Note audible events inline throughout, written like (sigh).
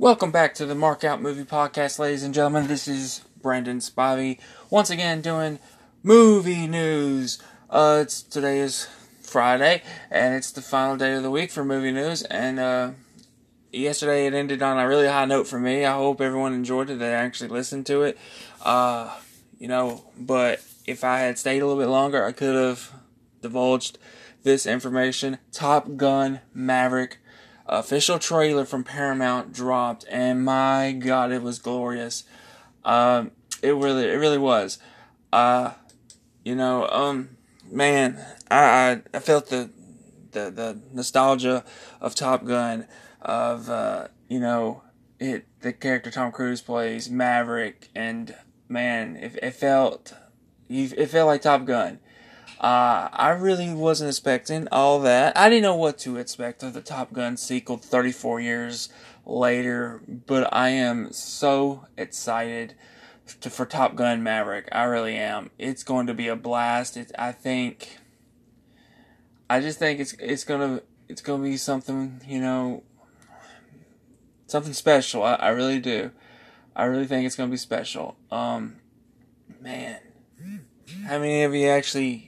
Welcome back to the Mark Out Movie Podcast, ladies and gentlemen. This is Brandon Spivey once again doing movie news. Uh, it's today is Friday, and it's the final day of the week for movie news. And uh, yesterday it ended on a really high note for me. I hope everyone enjoyed it that actually listened to it. Uh, you know, but if I had stayed a little bit longer, I could have divulged this information. Top Gun Maverick official trailer from Paramount dropped, and my God, it was glorious. Um, it really, it really was. Uh, you know, um, man, I, I, I felt the, the, the nostalgia of Top Gun, of, uh, you know, it, the character Tom Cruise plays, Maverick, and man, it, it felt, it felt like Top Gun. Uh, I really wasn't expecting all that. I didn't know what to expect of the Top Gun sequel 34 years later, but I am so excited to, for Top Gun Maverick. I really am. It's going to be a blast. It, I think. I just think it's it's gonna it's gonna be something you know something special. I, I really do. I really think it's gonna be special. Um, man, how many of you actually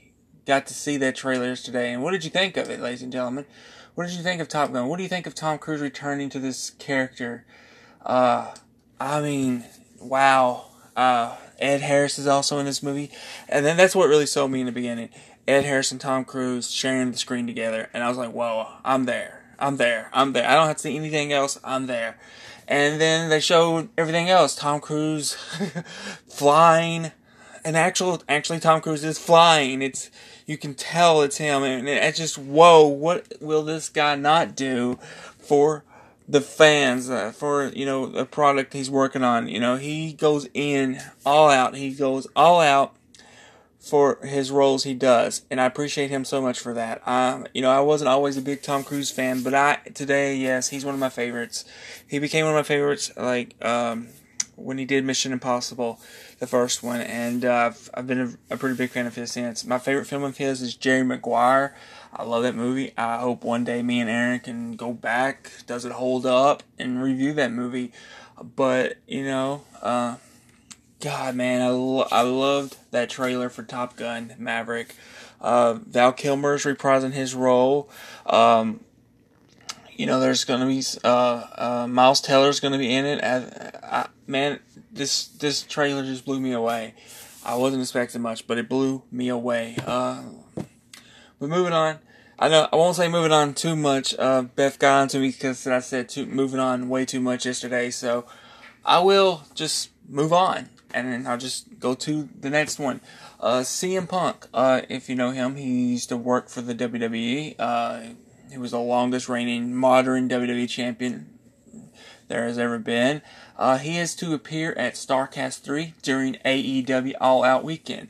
got to see that trailers today. And what did you think of it, ladies and gentlemen? What did you think of Top Gun? What do you think of Tom Cruise returning to this character? Uh, I mean, wow. Uh, Ed Harris is also in this movie. And then that's what really sold me in the beginning. Ed Harris and Tom Cruise sharing the screen together. And I was like, whoa, I'm there. I'm there. I'm there. I don't have to see anything else. I'm there. And then they showed everything else. Tom Cruise (laughs) flying. And actual, actually Tom Cruise is flying. It's, you can tell it's him, and it's just whoa, what will this guy not do for the fans, uh, for you know the product he's working on? You know, he goes in all out. He goes all out for his roles he does, and I appreciate him so much for that. Um, you know, I wasn't always a big Tom Cruise fan, but I today, yes, he's one of my favorites. He became one of my favorites, like um, when he did Mission Impossible the first one, and uh, I've, I've been a, a, pretty big fan of his since. My favorite film of his is Jerry Maguire. I love that movie. I hope one day me and Aaron can go back, does it hold up, and review that movie. But, you know, uh, God, man, I, lo- I loved that trailer for Top Gun Maverick. Uh, Val Kilmer's reprising his role. Um, you know, there's going to be uh, uh, Miles Teller's going to be in it. I, I, man, this this trailer just blew me away. I wasn't expecting much, but it blew me away. Uh, but moving on, I know I won't say moving on too much. Uh, Beth got on to me because I said too, moving on way too much yesterday, so I will just move on and then I'll just go to the next one. Uh, CM Punk, uh, if you know him, he used to work for the WWE. Uh, he was the longest reigning modern WWE champion there has ever been. Uh, he is to appear at Starrcast 3 during AEW All Out Weekend.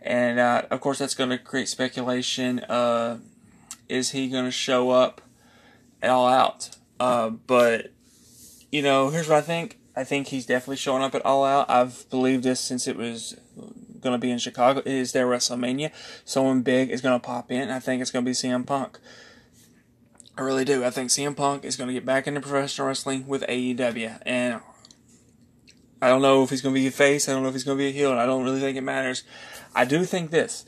And uh, of course, that's going to create speculation. Uh, is he going to show up at All Out? Uh, but, you know, here's what I think. I think he's definitely showing up at All Out. I've believed this since it was going to be in Chicago. It is their WrestleMania. Someone big is going to pop in. I think it's going to be CM Punk. I really do. I think CM Punk is going to get back into professional wrestling with AEW. And I don't know if he's going to be a face. I don't know if he's going to be a heel. I don't really think it matters. I do think this.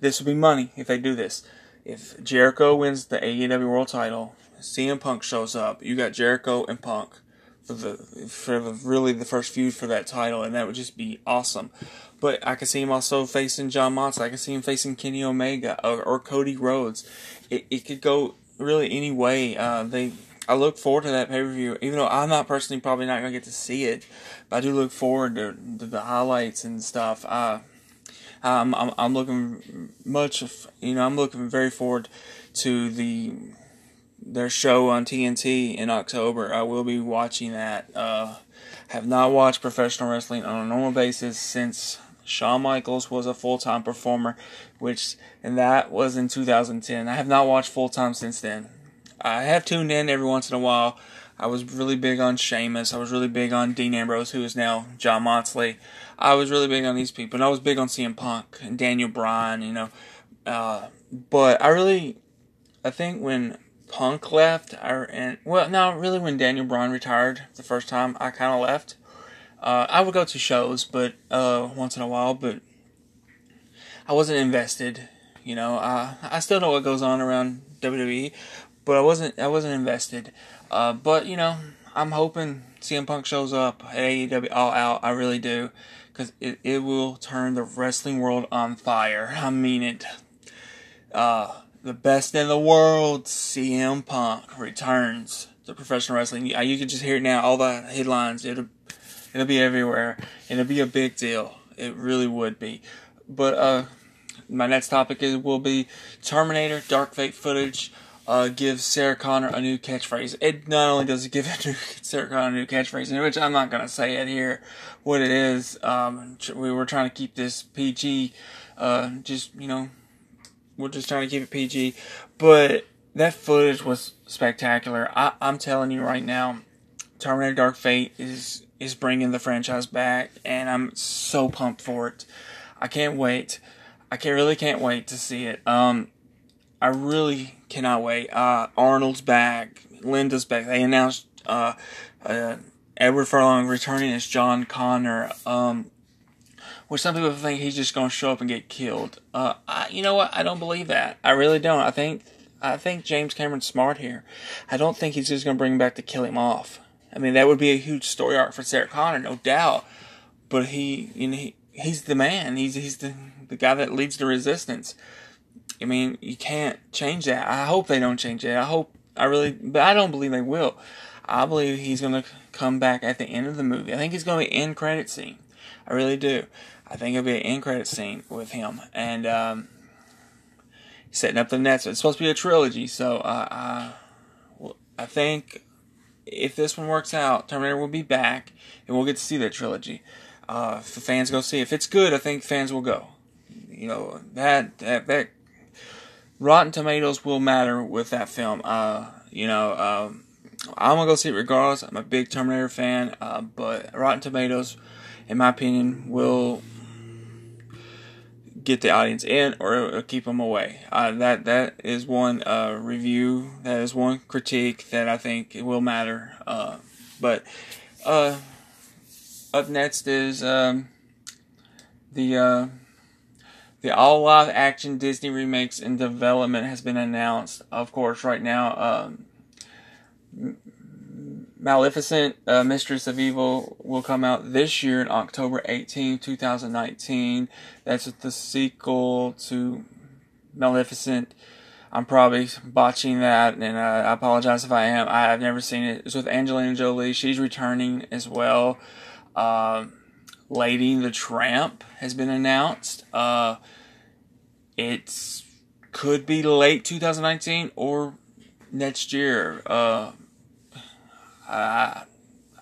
This would be money if they do this. If Jericho wins the AEW World Title, CM Punk shows up. You got Jericho and Punk for the for the, really the first feud for that title, and that would just be awesome. But I can see him also facing Jon Moxley. I can see him facing Kenny Omega or, or Cody Rhodes. It, it could go really any way. Uh, they I look forward to that pay per view, even though I'm not personally probably not gonna get to see it, but I do look forward to, to the highlights and stuff. Uh, I'm, I'm I'm looking much, of, you know, I'm looking very forward to the their show on TNT in October. I will be watching that. Uh, have not watched professional wrestling on a normal basis since Shawn Michaels was a full time performer, which and that was in 2010. I have not watched full time since then. I have tuned in every once in a while. I was really big on Sheamus. I was really big on Dean Ambrose, who is now Jon Moxley. I was really big on these people, and I was big on CM Punk and Daniel Bryan. You know, uh, but I really, I think when Punk left, I, and well, no, really, when Daniel Bryan retired the first time, I kind of left. Uh, I would go to shows, but uh, once in a while, but I wasn't invested. You know, uh, I still know what goes on around WWE, but I wasn't I wasn't invested. Uh, but you know, I'm hoping CM Punk shows up at AEW All Out. I really do, because it, it will turn the wrestling world on fire. I mean it. Uh, the best in the world, CM Punk returns to professional wrestling. You, you can just hear it now. All the headlines. It'll it'll be everywhere. It'll be a big deal. It really would be. But uh, my next topic is will be Terminator Dark Fate footage uh, gives Sarah Connor a new catchphrase. It not only does it give (laughs) Sarah Connor a new catchphrase, which I'm not gonna say it here, what it is. Um, we were trying to keep this PG. Uh, just you know, we're just trying to keep it PG. But that footage was spectacular. I, I'm telling you right now, Terminator Dark Fate is is bringing the franchise back, and I'm so pumped for it. I can't wait. I can't, really can't wait to see it. Um, I really cannot wait. Uh, Arnold's back. Linda's back. They announced uh, uh, Edward Furlong returning as John Connor. Um, which some people think he's just going to show up and get killed. Uh, I, you know what? I don't believe that. I really don't. I think I think James Cameron's smart here. I don't think he's just going to bring him back to kill him off. I mean, that would be a huge story arc for Sarah Connor, no doubt. But he, you know, he, he's the man. He's he's the the guy that leads the resistance. I mean, you can't change that. I hope they don't change it. I hope I really, but I don't believe they will. I believe he's going to come back at the end of the movie. I think he's going to be end credit scene. I really do. I think it'll be an end credit scene with him and um, setting up the nets. It's supposed to be a trilogy, so uh, I, I think if this one works out, Terminator will be back and we'll get to see that trilogy. Uh, if the fans go see, if it's good, I think fans will go. You know that that that Rotten Tomatoes will matter with that film. Uh, you know, um, I'm gonna go see it regardless. I'm a big Terminator fan, uh, but Rotten Tomatoes, in my opinion, will get the audience in or keep them away. Uh, that that is one uh, review. That is one critique that I think will matter. Uh, but uh, up next is um, the uh, the all live action Disney remakes in development has been announced. Of course, right now, um, Maleficent, uh, Mistress of Evil will come out this year in October 18, 2019. That's the sequel to Maleficent. I'm probably botching that, and I apologize if I am. I have never seen it. It's with Angelina Jolie. She's returning as well. Uh, Lady the Tramp has been announced. Uh, it's could be late 2019 or next year. Uh, I,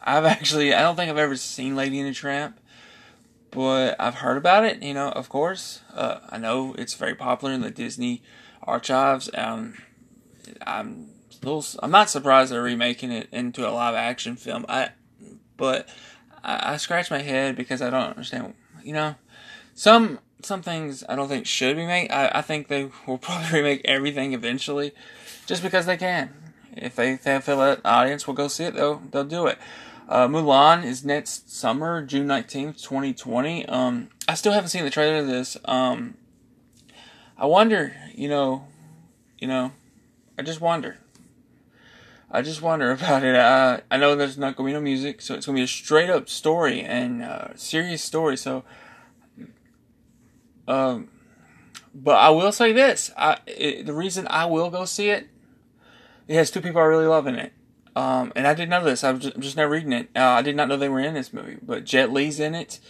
I've actually I don't think I've ever seen Lady and the Tramp, but I've heard about it. You know, of course, uh, I know it's very popular in the Disney archives. Um, I'm little, I'm not surprised they're remaking it into a live action film. I, but I, I scratch my head because I don't understand. You know, some some things I don't think should be made. I, I think they will (laughs) probably remake everything eventually, just because they can. If they, they feel that audience will go see it, they'll they'll do it. Uh, Mulan is next summer, June nineteenth, twenty twenty. Um, I still haven't seen the trailer of this. Um, I wonder, you know, you know, I just wonder. I just wonder about it. I know there's not going to be no music, so it's going to be a straight up story and uh, serious story. So um, but I will say this: I, it, the reason I will go see it, it has two people I really love in it. Um, and I didn't know this. I was just, just now reading it. Uh, I did not know they were in this movie. But Jet Li's in it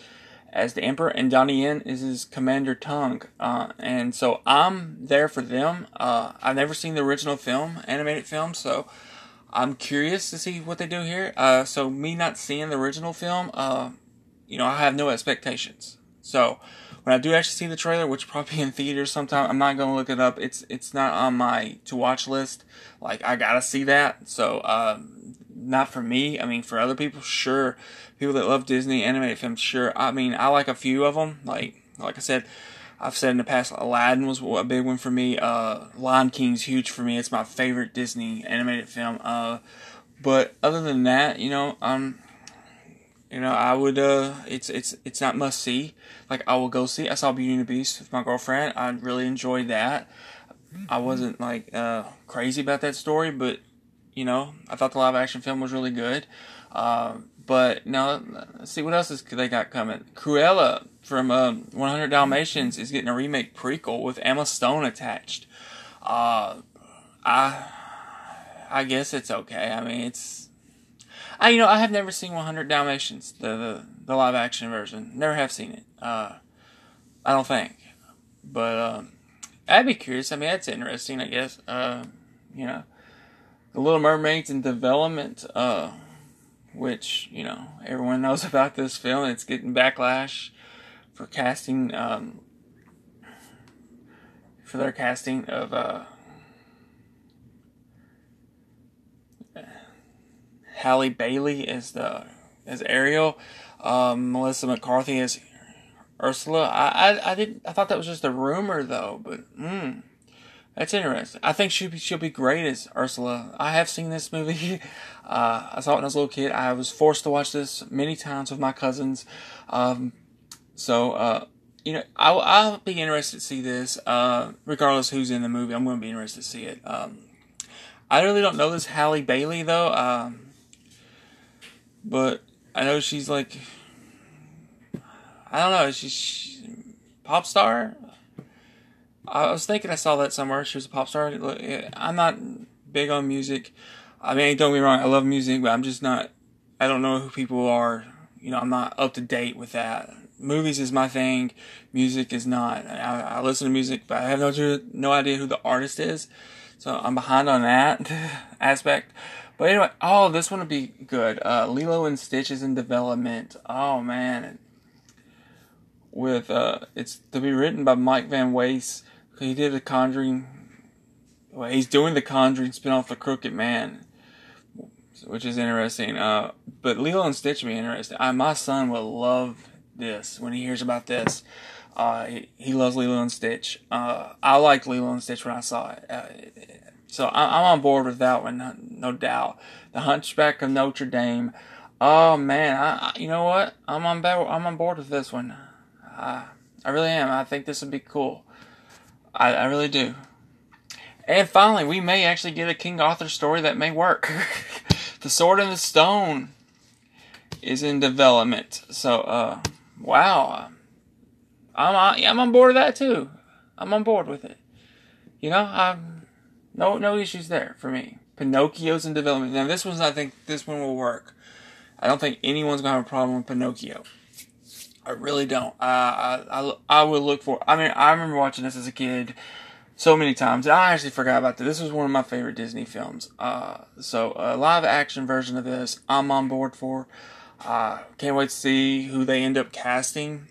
as the Emperor, and Donnie Yen is his Commander Tung. Uh, and so I'm there for them. Uh, I've never seen the original film, animated film, so I'm curious to see what they do here. Uh, so me not seeing the original film, uh, you know, I have no expectations. So when I do actually see the trailer, which probably in theaters sometime, I'm not gonna look it up. It's it's not on my to watch list. Like I gotta see that. So uh, not for me. I mean, for other people, sure. People that love Disney animated films, sure. I mean, I like a few of them. Like like I said, I've said in the past, Aladdin was a big one for me. Uh, Lion King's huge for me. It's my favorite Disney animated film. Uh, but other than that, you know, um, you know, I would. Uh, it's it's it's not must see. Like I will go see. I saw Beauty and the Beast with my girlfriend. I really enjoyed that. I wasn't like uh, crazy about that story, but you know, I thought the live action film was really good. Uh, but now, let's see what else is they got coming. Cruella from uh, 100 Dalmatians is getting a remake prequel with Emma Stone attached. Uh, I I guess it's okay. I mean, it's I you know I have never seen 100 Dalmatians, the the, the live action version. Never have seen it. Uh, I don't think, but um, I'd be curious. I mean, that's interesting. I guess. Uh, you know, the Little Mermaid's in development. Uh, which you know everyone (laughs) knows about this film. It's getting backlash for casting um, for their casting of uh, Halle Bailey as the as Ariel, um, Melissa McCarthy as Ursula. I, I I did I thought that was just a rumor though, but mm, that's interesting. I think be she'll be great as Ursula. I have seen this movie. (laughs) Uh, I saw it when I was a little kid. I was forced to watch this many times with my cousins. Um, so uh, you know, I'll, I'll be interested to see this. Uh, regardless who's in the movie, I'm going to be interested to see it. Um, I really don't know this Halle Bailey though. Um, but I know she's like, I don't know, she's she, pop star. I was thinking I saw that somewhere. She was a pop star. Eh, I'm not big on music. I mean, don't get me wrong, I love music, but I'm just not. I don't know who people are. You know, I'm not up to date with that. Movies is my thing. Music is not. I, I listen to music, but I have no no idea who the artist is. So I'm behind on that (laughs) aspect. But anyway, oh, this one would be good. Uh, Lilo and Stitch is in development. Oh man, with uh, it's to be written by Mike Van Waes. He did the Conjuring. Well, he's doing the Conjuring spinoff, The Crooked Man, which is interesting. Uh, but Lilo and Stitch would be interesting. I, my son will love this when he hears about this. Uh, he, he, loves Lilo and Stitch. Uh, I liked Lilo and Stitch when I saw it. Uh, so I, am on board with that one, no doubt. The Hunchback of Notre Dame. Oh man, I, you know what? I'm on board. I'm on board with this one. I, I really am. I think this would be cool. I, I really do. And finally, we may actually get a King Arthur story that may work. (laughs) the Sword in the Stone is in development. So, uh, wow. I'm, I'm on board with that too. I'm on board with it. You know, I'm no, no issues there for me. Pinocchio's in development. Now, this one's, I think, this one will work. I don't think anyone's gonna have a problem with Pinocchio. I really don't. I, I, I would look for. I mean, I remember watching this as a kid so many times. I actually forgot about this. This was one of my favorite Disney films. Uh, so a live action version of this, I'm on board for. Uh, can't wait to see who they end up casting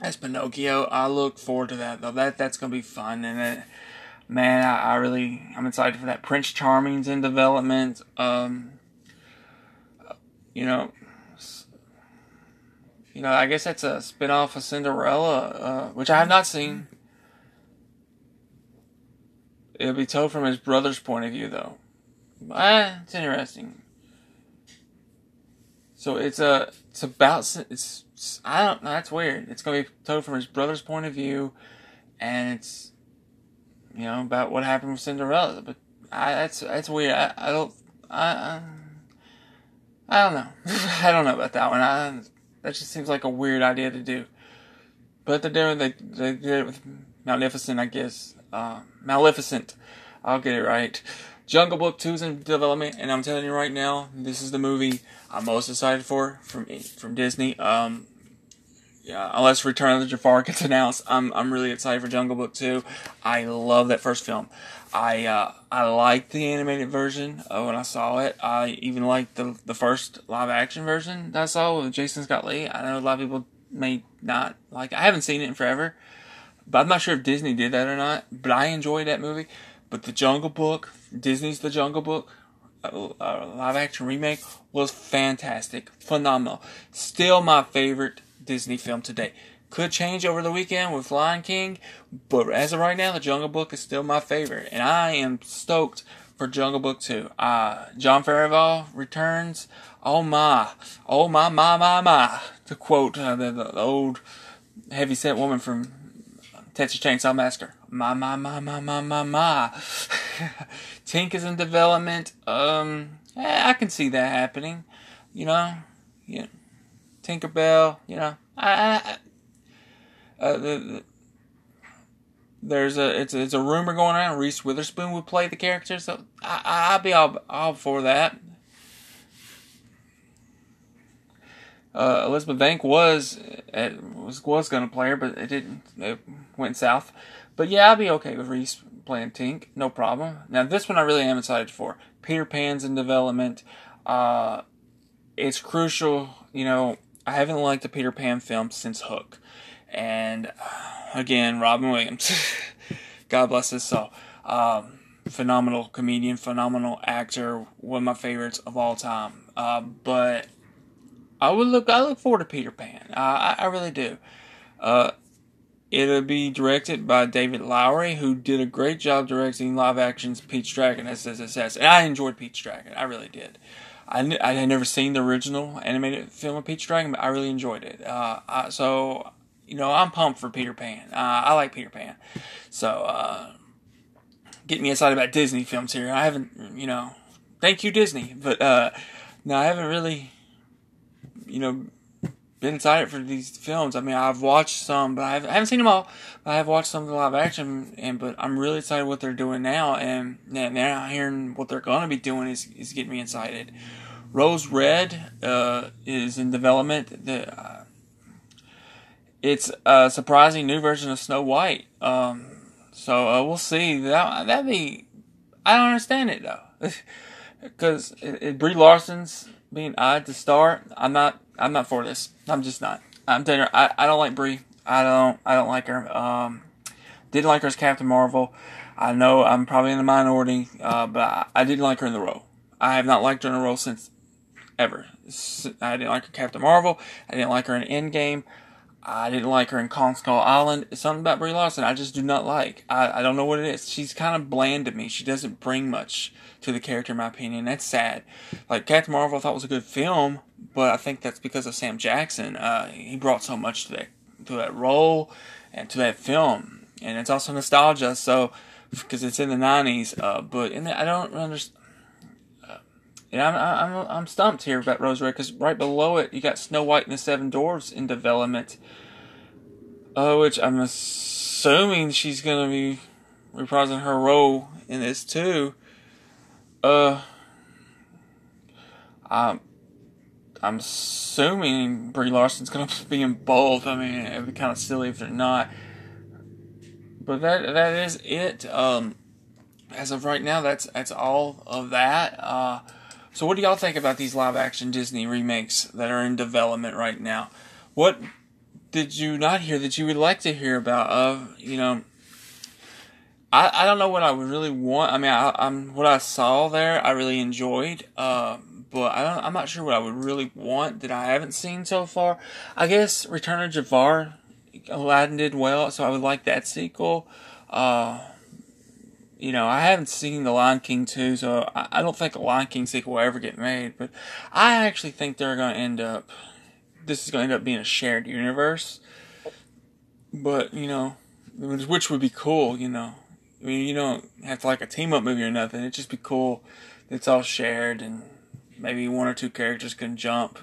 as Pinocchio. I look forward to that though. That that's gonna be fun and. It, man, I, I, really I'm excited for that. Prince Charming's in development. Um, you know, you know, I guess that's a spinoff of Cinderella, uh, which I have not seen. It'll be told from his brother's point of view, though. Eh, it's interesting. So it's a it's about it's I don't know that's weird. It's gonna be told from his brother's point of view, and it's you know, about what happened with Cinderella. But I, that's that's weird. I, I don't I, I, don't know. (laughs) I don't know about that one. I, that just seems like a weird idea to do. But they're doing they they did it with Maleficent, I guess. Uh, Maleficent. I'll get it right. Jungle Book 2 is in development, and I'm telling you right now, this is the movie I'm most excited for from from Disney. Um, yeah, unless Return of the Jafar gets (laughs) announced, I'm I'm really excited for Jungle Book 2. I love that first film. I uh, I liked the animated version uh, when I saw it. I even liked the the first live action version that I saw with Jason Scott Lee. I know a lot of people may not like. I haven't seen it in forever, but I'm not sure if Disney did that or not. But I enjoyed that movie. But the Jungle Book, Disney's The Jungle Book, uh, live action remake was fantastic, phenomenal. Still my favorite Disney film today. could change over the weekend with Lion King, but as of right now, The Jungle Book is still my favorite, and I am stoked for Jungle Book 2. Uh, Jon Favreau returns. Oh my, oh my, my, my, my, to quote uh, the, the old heavy-set woman from Texas Chainsaw Massacre. My, my, my, my, my, my, my. Tink is in development. Um, eh, I can see that happening. You know, yeah. Tinkerbell. You know, I, I uh, the, the, there's a it's it's a rumor going around Reese Witherspoon would play the character, so I I'll be all all for that. Uh, Elizabeth Bank was was was gonna play her, but it didn't. It went south. But yeah, I'll be okay with Reese playing Tink, no problem. Now this one I really am excited for. Peter Pan's in development. Uh, it's crucial, you know. I haven't liked a Peter Pan film since Hook, and uh, again, Robin Williams, (laughs) God bless his soul. Um, phenomenal comedian, phenomenal actor, one of my favorites of all time. Uh, but I would look, I look forward to Peter Pan. I, I really do. Uh, it'll be directed by David Lowery, who did a great job directing live actions Pete's Dragon SSSS. And I enjoyed Pete's Dragon. I really did. I, I had never seen the original animated film of Pete's Dragon, but I really enjoyed it. Uh, I, so, you know, I'm pumped for Peter Pan. Uh, I like Peter Pan. So, uh, get me excited about Disney films here. I haven't, you know, thank you, Disney. But, uh, no, I haven't really, you know, been excited for these films. I mean, I've watched some, but I haven't, I haven't seen them all. But I have watched some of the live action, and but I'm really excited what they're doing now, and now hearing what they're gonna be doing is is getting me excited. Rose Red uh, is in development. The, uh, it's a surprising new version of Snow White. Um, so uh, we'll see. That that be. I don't understand it though, (laughs) because Brie Larson's being odd to start. I'm not. I'm not for this. I'm just not. I'm telling you, I, I don't like Brie. I don't. I don't like her. Um, didn't like her as Captain Marvel. I know I'm probably in the minority, uh, but I, I didn't like her in the role. I have not liked her in a role since ever. I didn't like her Captain Marvel. I didn't like her in Endgame. I didn't like her in Kong Skull Island. It's something about Brie Larson I just do not like. I, I don't know what it is. She's kind of bland to me. She doesn't bring much to the character, in my opinion. That's sad. Like Captain Marvel, I thought was a good film, but I think that's because of Sam Jackson. Uh, he brought so much to that to that role and to that film, and it's also nostalgia. So because it's in the '90s, uh, but in the, I don't understand. I'm, I'm, I'm stumped here about Rose Red because right below it you got Snow White and the Seven Dwarfs in development, uh, which I'm assuming she's gonna be reprising her role in this too. Uh, I'm, I'm assuming Brie Larson's gonna (laughs) be in both. I mean, it'd be kind of silly if they're not. But that that is it. Um, as of right now, that's that's all of that. Uh, so, what do y'all think about these live action Disney remakes that are in development right now? What did you not hear that you would like to hear about? Of you know, I, I don't know what I would really want. I mean, I, am what I saw there, I really enjoyed. Uh, but I don't, I'm not sure what I would really want that I haven't seen so far. I guess Return of Jafar, Aladdin did well, so I would like that sequel. Uh, you know, I haven't seen The Lion King 2, so I, don't think a Lion King sequel will ever get made, but I actually think they're going to end up, this is going to end up being a shared universe. But, you know, which would be cool, you know. I mean, you don't have to like a team up movie or nothing. It'd just be cool. It's all shared, and maybe one or two characters can jump,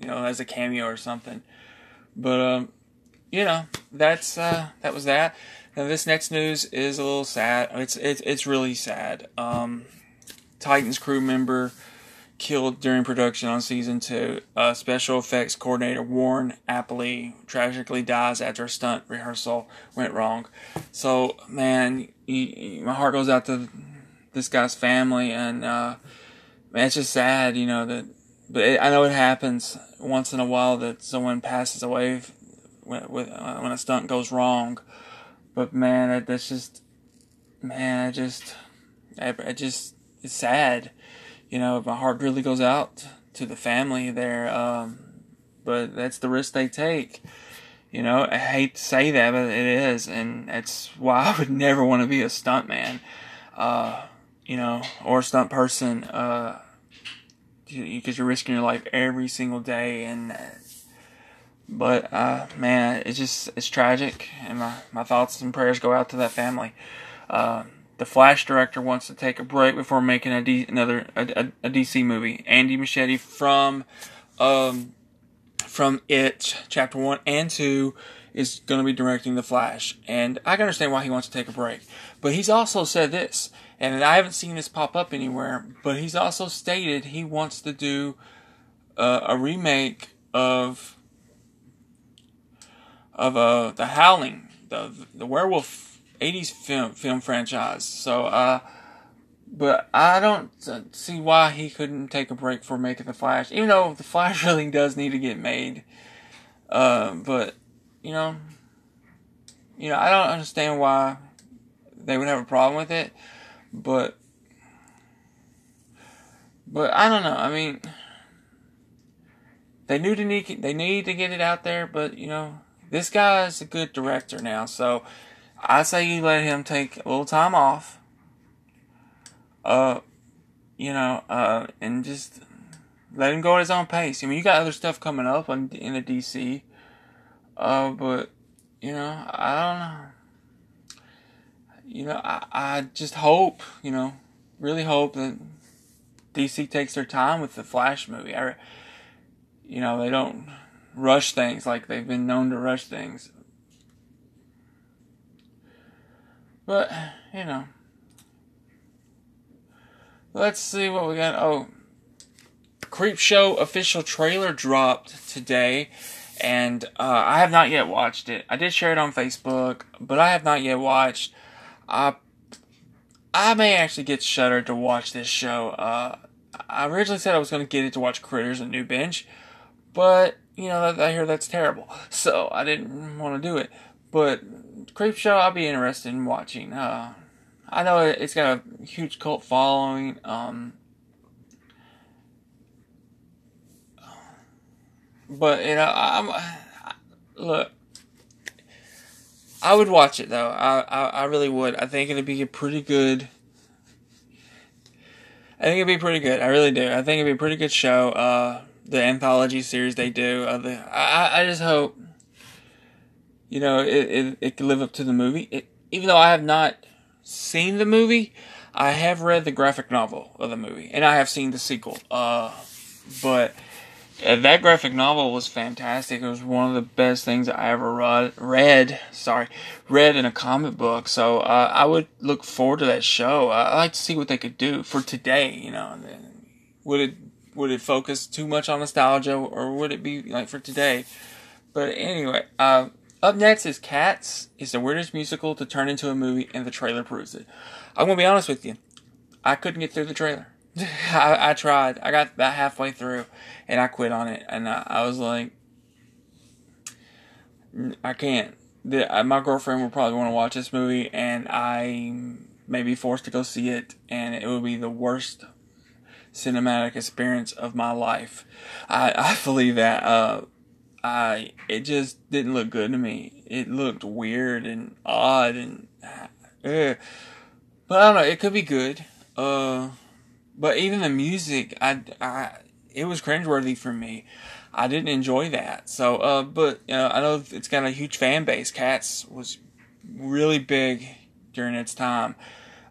you know, as a cameo or something. But, um, you know, that's, uh, that was that. Now this next news is a little sad. It's it's it's really sad. Um, Titans crew member killed during production on season two. Uh, special effects coordinator Warren Appleby tragically dies after a stunt rehearsal went wrong. So man, my heart goes out to this guy's family, and uh, man, it's just sad, you know that. But it, I know it happens once in a while that someone passes away when, when a stunt goes wrong. But man, that's just, man, I just, I, I just, it's sad. You know, my heart really goes out to the family there. Um, but that's the risk they take. You know, I hate to say that, but it is, and that's why I would (laughs) never want to be a stunt man, uh, you know, or a stunt person, uh, because you're risking your life every single day, and but uh, man, it's just it's tragic, and my, my thoughts and prayers go out to that family. Uh, the Flash director wants to take a break before making a D, another a, a, a DC movie. Andy Muschietti from um, from It Chapter One and Two is going to be directing the Flash, and I can understand why he wants to take a break. But he's also said this, and I haven't seen this pop up anywhere. But he's also stated he wants to do uh, a remake of of uh, the Howling, the the werewolf '80s film film franchise. So, uh, but I don't see why he couldn't take a break for making the Flash, even though the Flash (laughs) really does need to get made. Uh, but you know, you know, I don't understand why they would have a problem with it, but but I don't know. I mean, they knew to need they need to get it out there, but you know, this guy is a good director now, so I say you let him take a little time off. Uh, you know, uh, and just let him go at his own pace. I mean, you got other stuff coming up in, in the DC. Uh, but you know, I don't know. You know, I I just hope, you know, really hope that DC takes their time with the Flash movie. I, you know, they don't rush things like they've been known to rush things. But, you know. Let's see what we got. Oh, Creepshow official trailer dropped today, and uh, I have not yet watched it. I did share it on Facebook, but I have not yet watched. Uh, I may actually get Shudder to watch this show. Uh, I originally said I was going to get it to watch Critters and New Binge, but you know I hear that's terrible, so I didn't want to do it. But Creepshow, I'll be interested in watching. Uh, I know it's got a huge cult following. Um, but you know, I'm look. I would watch it though. I, I I really would. I think it'd be a pretty good. I think it'd be pretty good. I really do. I think it'd be a pretty good show. Uh, the anthology series they do. Uh, the I I just hope. You know, it it, it could live up to the movie. It, even though I have not seen the movie, I have read the graphic novel of the movie, and I have seen the sequel. Uh, but uh, that graphic novel was fantastic. It was one of the best things I ever read. sorry, read in a comic book. So uh, I would look forward to that show. I like to see what they could do for today. You know, would it would it focus too much on nostalgia, or would it be like for today? But anyway, uh, up next is Cats. It's the weirdest musical to turn into a movie, and the trailer proves it. I'm gonna be honest with you. I couldn't get through the trailer. (laughs) I, I, tried. I got about halfway through, and I quit on it. And I, I was like, I can't. The, uh, my girlfriend will probably want to watch this movie, and I may be forced to go see it, and it will be the worst cinematic experience of my life. I, I (laughs) believe that. Uh, I it just didn't look good to me. It looked weird and odd and. Uh, but I don't know. It could be good. Uh, but even the music, I, I, it was cringeworthy for me. I didn't enjoy that. So, uh, but you know, I know it's got a huge fan base. Cats was really big during its time.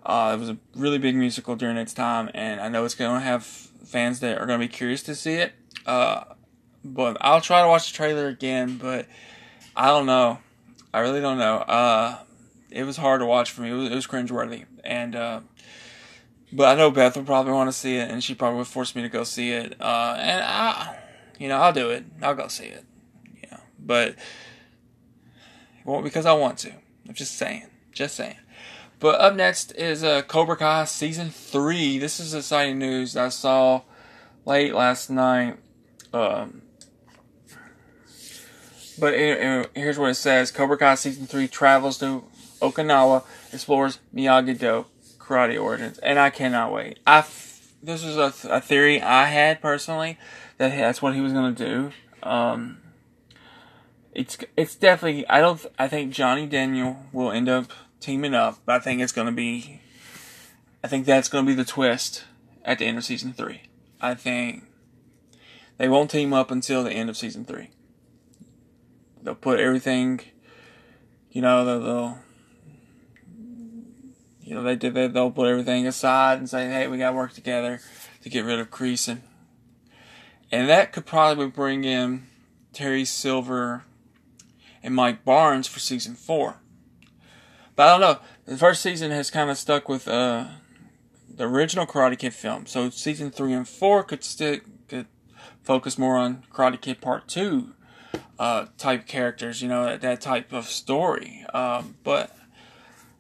Uh, it was a really big musical during its time, and I know it's going to have fans that are going to be curious to see it. Uh, but I'll try to watch the trailer again. But I don't know. I really don't know. Uh, it was hard to watch for me. It was, it was cringeworthy, and uh, but I know Beth will probably want to see it, and she probably would force me to go see it. Uh, and I, you know, I'll do it. I'll go see it. Know, but well, because I want to. I'm just saying. Just saying. But up next is uh, Cobra Kai season three. This is exciting news I saw late last night. Um, but it, it, here's what it says: Cobra Kai season three travels to Okinawa, explores Miyagi Do karate origins, and I cannot wait. I f- this was a, a theory I had personally that that's what he was gonna do. Um, it's it's definitely I don't I think Johnny Daniel will end up teaming up, but I think it's going to be I think that's going to be the twist at the end of season 3. I think they won't team up until the end of season 3. They'll put everything you know, they'll, they'll you know, they did they'll put everything aside and say, "Hey, we got to work together to get rid of Kreese." And that could probably bring in Terry Silver and Mike Barnes for season four. But I don't know. The first season has kind of stuck with uh, the original Karate Kid film, so season three and four could stick could focus more on Karate Kid Part Two uh, type characters, you know, that, that type of story. Um, but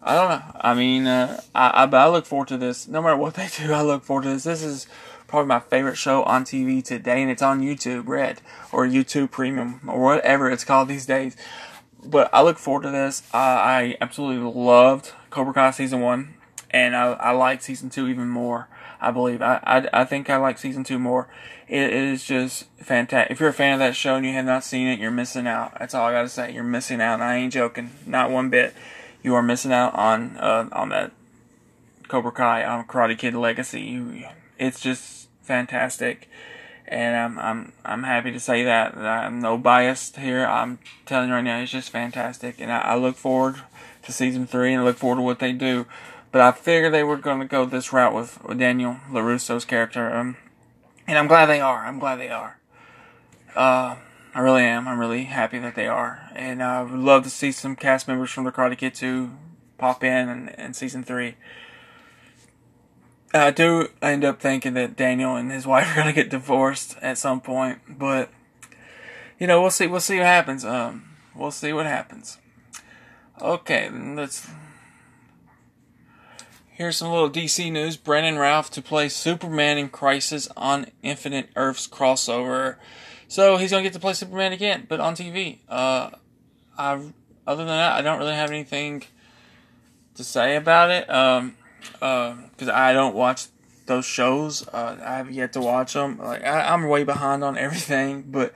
I don't know. I mean, uh, I, I I look forward to this. No matter what they do, I look forward to this. This is probably my favorite show on TV today, and it's on YouTube Red or YouTube Premium or whatever it's called these days. But I look forward to this. I absolutely loved Cobra Kai season one, and I, I like season two even more. I believe I, I, I think I like season two more. It, it is just fantastic. If you're a fan of that show and you have not seen it, you're missing out. That's all I gotta say. You're missing out. And I ain't joking, not one bit. You are missing out on uh, on that Cobra Kai on Karate Kid Legacy. You, it's just fantastic, and I'm I'm I'm happy to say that. I'm no biased here. I'm telling you right now, it's just fantastic, and I, I look forward to season three and I look forward to what they do. But I figured they were going to go this route with, with Daniel LaRusso's character, um, and I'm glad they are. I'm glad they are. Uh, I really am. I'm really happy that they are, and I would love to see some cast members from the Karate Kid 2 pop in in, in season three. I do end up thinking that Daniel and his (laughs) wife are gonna get divorced at some point, but you know we'll see. We'll see what happens. Um, we'll see what happens. Okay, let's. Here's some little DC news. Brandon Routh to play Superman in Crisis on Infinite Earths crossover. So he's gonna get to play Superman again, but on TV. Uh, I other than that, I don't really have anything to say about it. Um, because uh, I don't watch those shows. Uh, I have yet to watch them. Like I, am way behind on (laughs) everything, but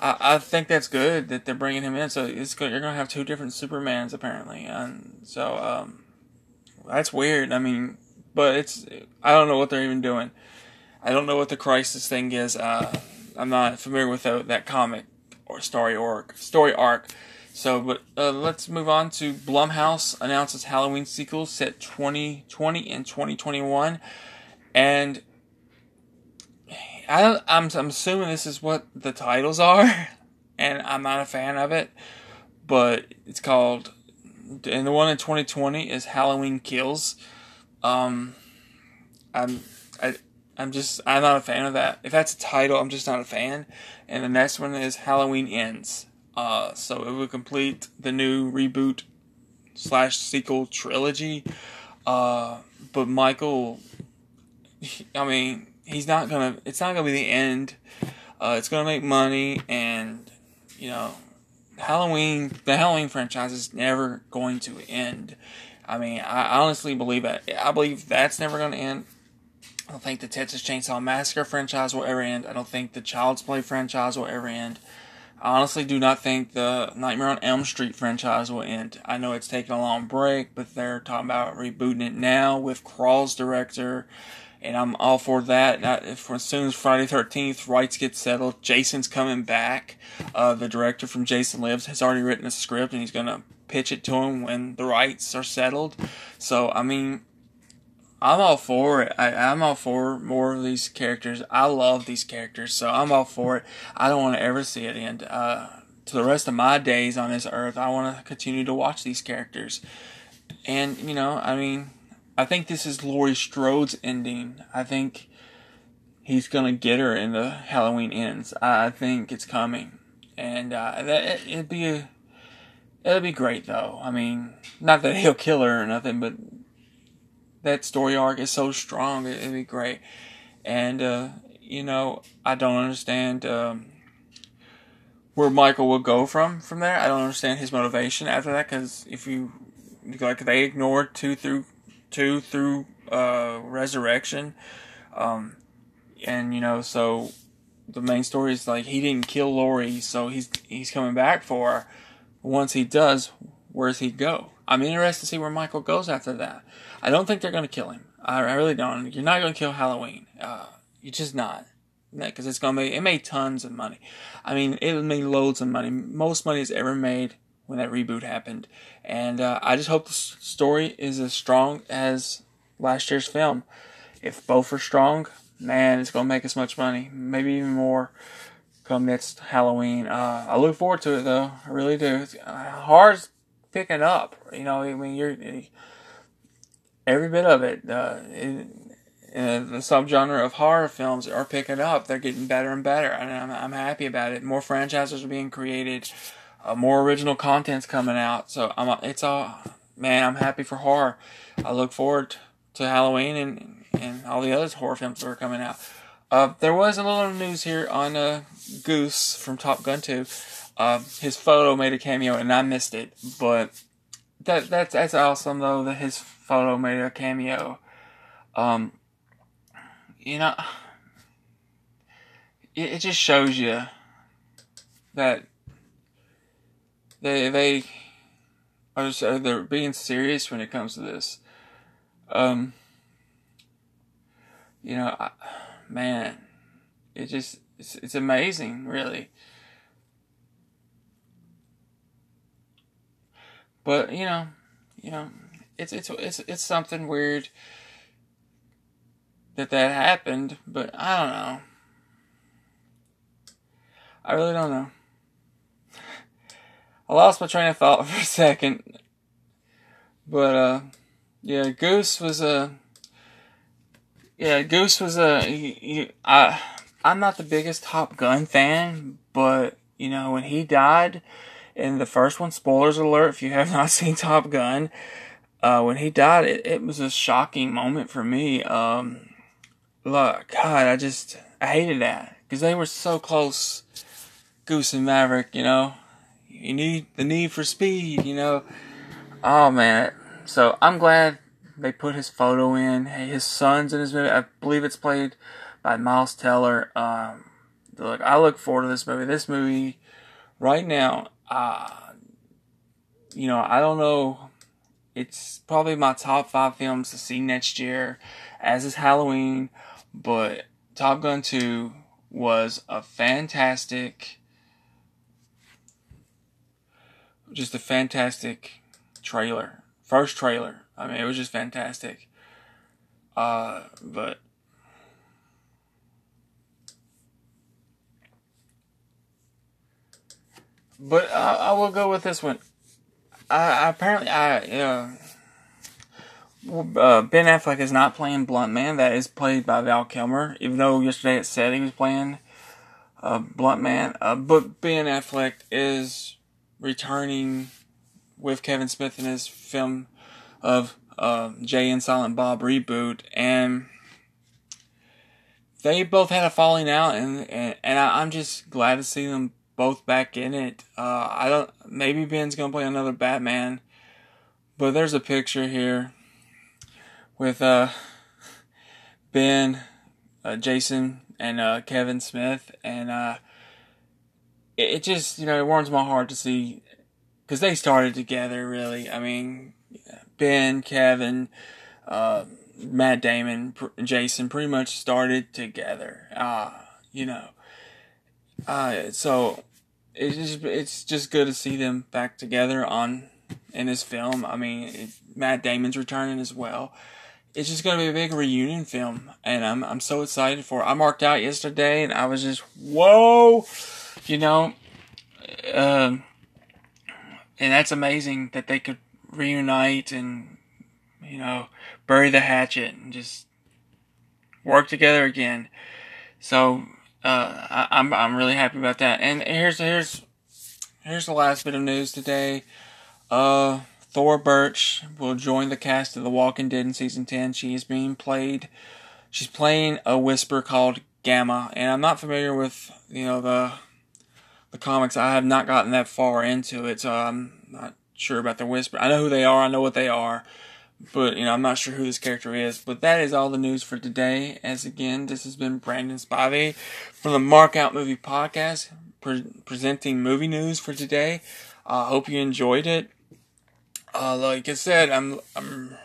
I, I, think that's good that they're bringing him in. So it's good. You're gonna have two different Supermans apparently, and so um, that's weird. I mean, but it's I don't know what they're even doing. I don't know what the crisis thing is. Uh, I'm not familiar with the, that comic or story arc. Story arc. So, but uh, let's move on to Blumhouse announces Halloween sequels set 2020 and 2021, and I I'm, I'm assuming this is what the titles are, (laughs) and I'm not a fan of it, but it's called, and the one in 2020 is Halloween Kills. Um, I'm I. I'm just I'm not a fan of that. If that's a title, I'm just not a fan. And the next one is Halloween Ends. Uh, so it will complete the new reboot slash sequel trilogy. Uh, but Michael, (laughs) I mean, he's not gonna. It's not gonna be the end. Uh, it's gonna make money, and you know, Halloween. The Halloween franchise is never going to end. I mean, I honestly believe that. I believe that's never to end. I don't think the Texas Chainsaw Massacre franchise will ever end. I don't think the Child's Play franchise will ever end. I honestly do not think the Nightmare on Elm Street franchise will end. I know it's taken a long break, but they're talking about rebooting it now with Crawl's director, and I'm all for that. If, as soon as Friday Thirteenth rights get settled, Jason's coming back. Uh, the director from Jason Lives has already written a script, and he's gonna pitch it to him when the rights are settled. So I mean, I'm all for it. I, am all for more of these characters. I love these characters, so I'm all for it. I don't want to ever see it end. Uh, to the rest of my days on this earth, I want to continue to watch these characters. And, you know, I mean, I think this is Laurie Strode's ending. I think he's going to get her in the Halloween ends. I think it's coming. And uh, that, it, it'd be a, it'd be great, though. I mean, not that he'll kill her or nothing, but that story arc is so strong. It, would be great. And, uh, you know, I don't understand um, where Michael will go from from there. I don't understand his motivation after that because if you like, they ignored two through two through uh, resurrection, um, and you know, so the main story is like he didn't kill Laurie, so he's he's coming back for her. Once he does, where's he go? I'm interested to see where Michael goes after that. I don't think they're going to kill him. I, I, really don't. You're not going to kill Halloween. Uh, you're just not. Because it's going to make, it made tons of money. I mean, it made loads of money. Most money it's ever made when that reboot happened. And uh, I just hope the story is as strong as last year's film. If both are strong, man, it's going to make as much money. Maybe even more come next Halloween. Uh, I look forward to it, though. I really do. It's uh, hard picking up. You know, I mean, you're every bit of it. Uh, it uh, the subgenre of horror films are picking up. They're getting better and better, and I'm, I'm happy about it. More franchises are being created, uh, more original content's coming out. So I'm it's all man. I'm happy for horror. I look forward to Halloween and and all the other horror films that are coming out. Uh, there was a little news here on uh, Goose from Top Gun 2. Uh, his photo made a cameo, and I missed it, but that that's that's awesome though that his photo made a cameo. Um, you know, it, it just shows you that they they are just, they're being serious when it comes to this. Um, you know, I, man, it just it's, it's amazing, really. But you know, you know, it's it's it's it's something weird that that happened, but I don't know. I really don't know. I lost my train of thought (laughs) for a second. But uh yeah, Goose was a yeah, Goose was a he, I I'm not the biggest Top Gun fan, but you know, when he died in the first one, spoilers alert if you have (laughs) not seen Top Gun, uh, when he died, it, it was a shocking moment for me. Um, look, God, I just I hated that because they were so close. Goose and Maverick, you know, you need the need for speed, you know. Oh man, so I'm glad they put his photo in. Hey, his son's in his movie. I believe it's played by Miles Teller. Um, look, I look forward to this movie. This movie, right now, uh, you know, I don't know. It's probably my top five films to see next year, as is Halloween. But Top Gun 2 was a fantastic, just a fantastic trailer. First trailer. I mean, it was just fantastic. Uh, but but uh, I will go with this one. Apparently I uh, uh, Ben Affleck is not playing Bluntman. That is played by Val Kilmer. Even though yesterday it said he was playing uh, Bluntman, uh, but Ben Affleck is returning with Kevin Smith in his film of uh, Jay and Silent Bob reboot, and they both had a falling out, and and, and I, am just glad to see them both back in it. Uh, I don't. Maybe Ben's gonna play another Batman, but there's a picture here with uh, Ben, uh, Jason, and uh, Kevin Smith, and uh, it, it, just you know it warms my heart to see because they started together. Really, I mean, Ben, Kevin, uh, Matt Damon, Jason, pretty much started together. You know, uh, so it's just it's just good to see them back together on in this film. I mean, it, Matt Damon's returning as well it's just gonna be a big reunion film, and I'm I'm so excited for it. I marked out yesterday, and I was just whoa, you know, um, and that's amazing that they could reunite and you know bury the hatchet and just work together again. So uh, I, I'm I'm really happy about that. And here's here's here's the last bit of news today. Uh, Thora Birch will join the cast of The Walking Dead in season 10. She is being played, she's playing a whisper called Gamma, and I'm not familiar with, you know, the the comics. I have not gotten that far into it, so I'm not sure about the whisper. I know who they are, I know what they are, but you know I'm not sure who this character is. But that is all the news for today. As again, this has been Brandon Spivey from the Mark Out Movie Podcast, pre- presenting movie news for today. I uh, hope you enjoyed it. Uh, like I said, I'm, I'm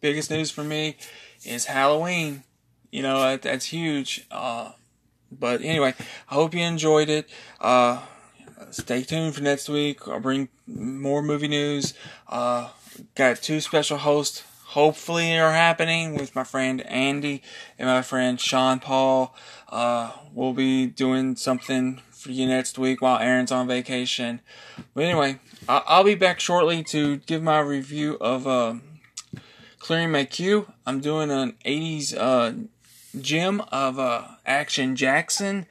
biggest news for me is Halloween. You know that, that's huge. Uh, but anyway, I hope you enjoyed it. Uh, stay tuned for next week. I'll bring more movie news. Got two special hosts. Hopefully, are happening with my friend Andy and my friend Sean Paul. Uh, we'll be doing something for you next week while Aaron's on vacation. But anyway, I'll be back shortly to give my review of uh, Clearing My Queue. I'm doing an 80s uh, gym of uh, Action Jackson.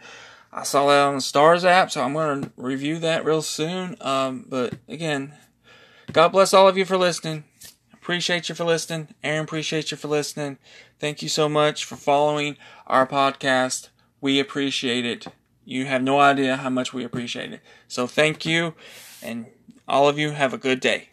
I saw that on the Starz app, so I'm going to review that real soon. Um, but again, God bless all of you for listening. Appreciate you for listening. Aaron, appreciate you for listening. Thank you so much for following our podcast. We appreciate it. You have no idea how much we appreciate it. So thank you, and all of you have a good day.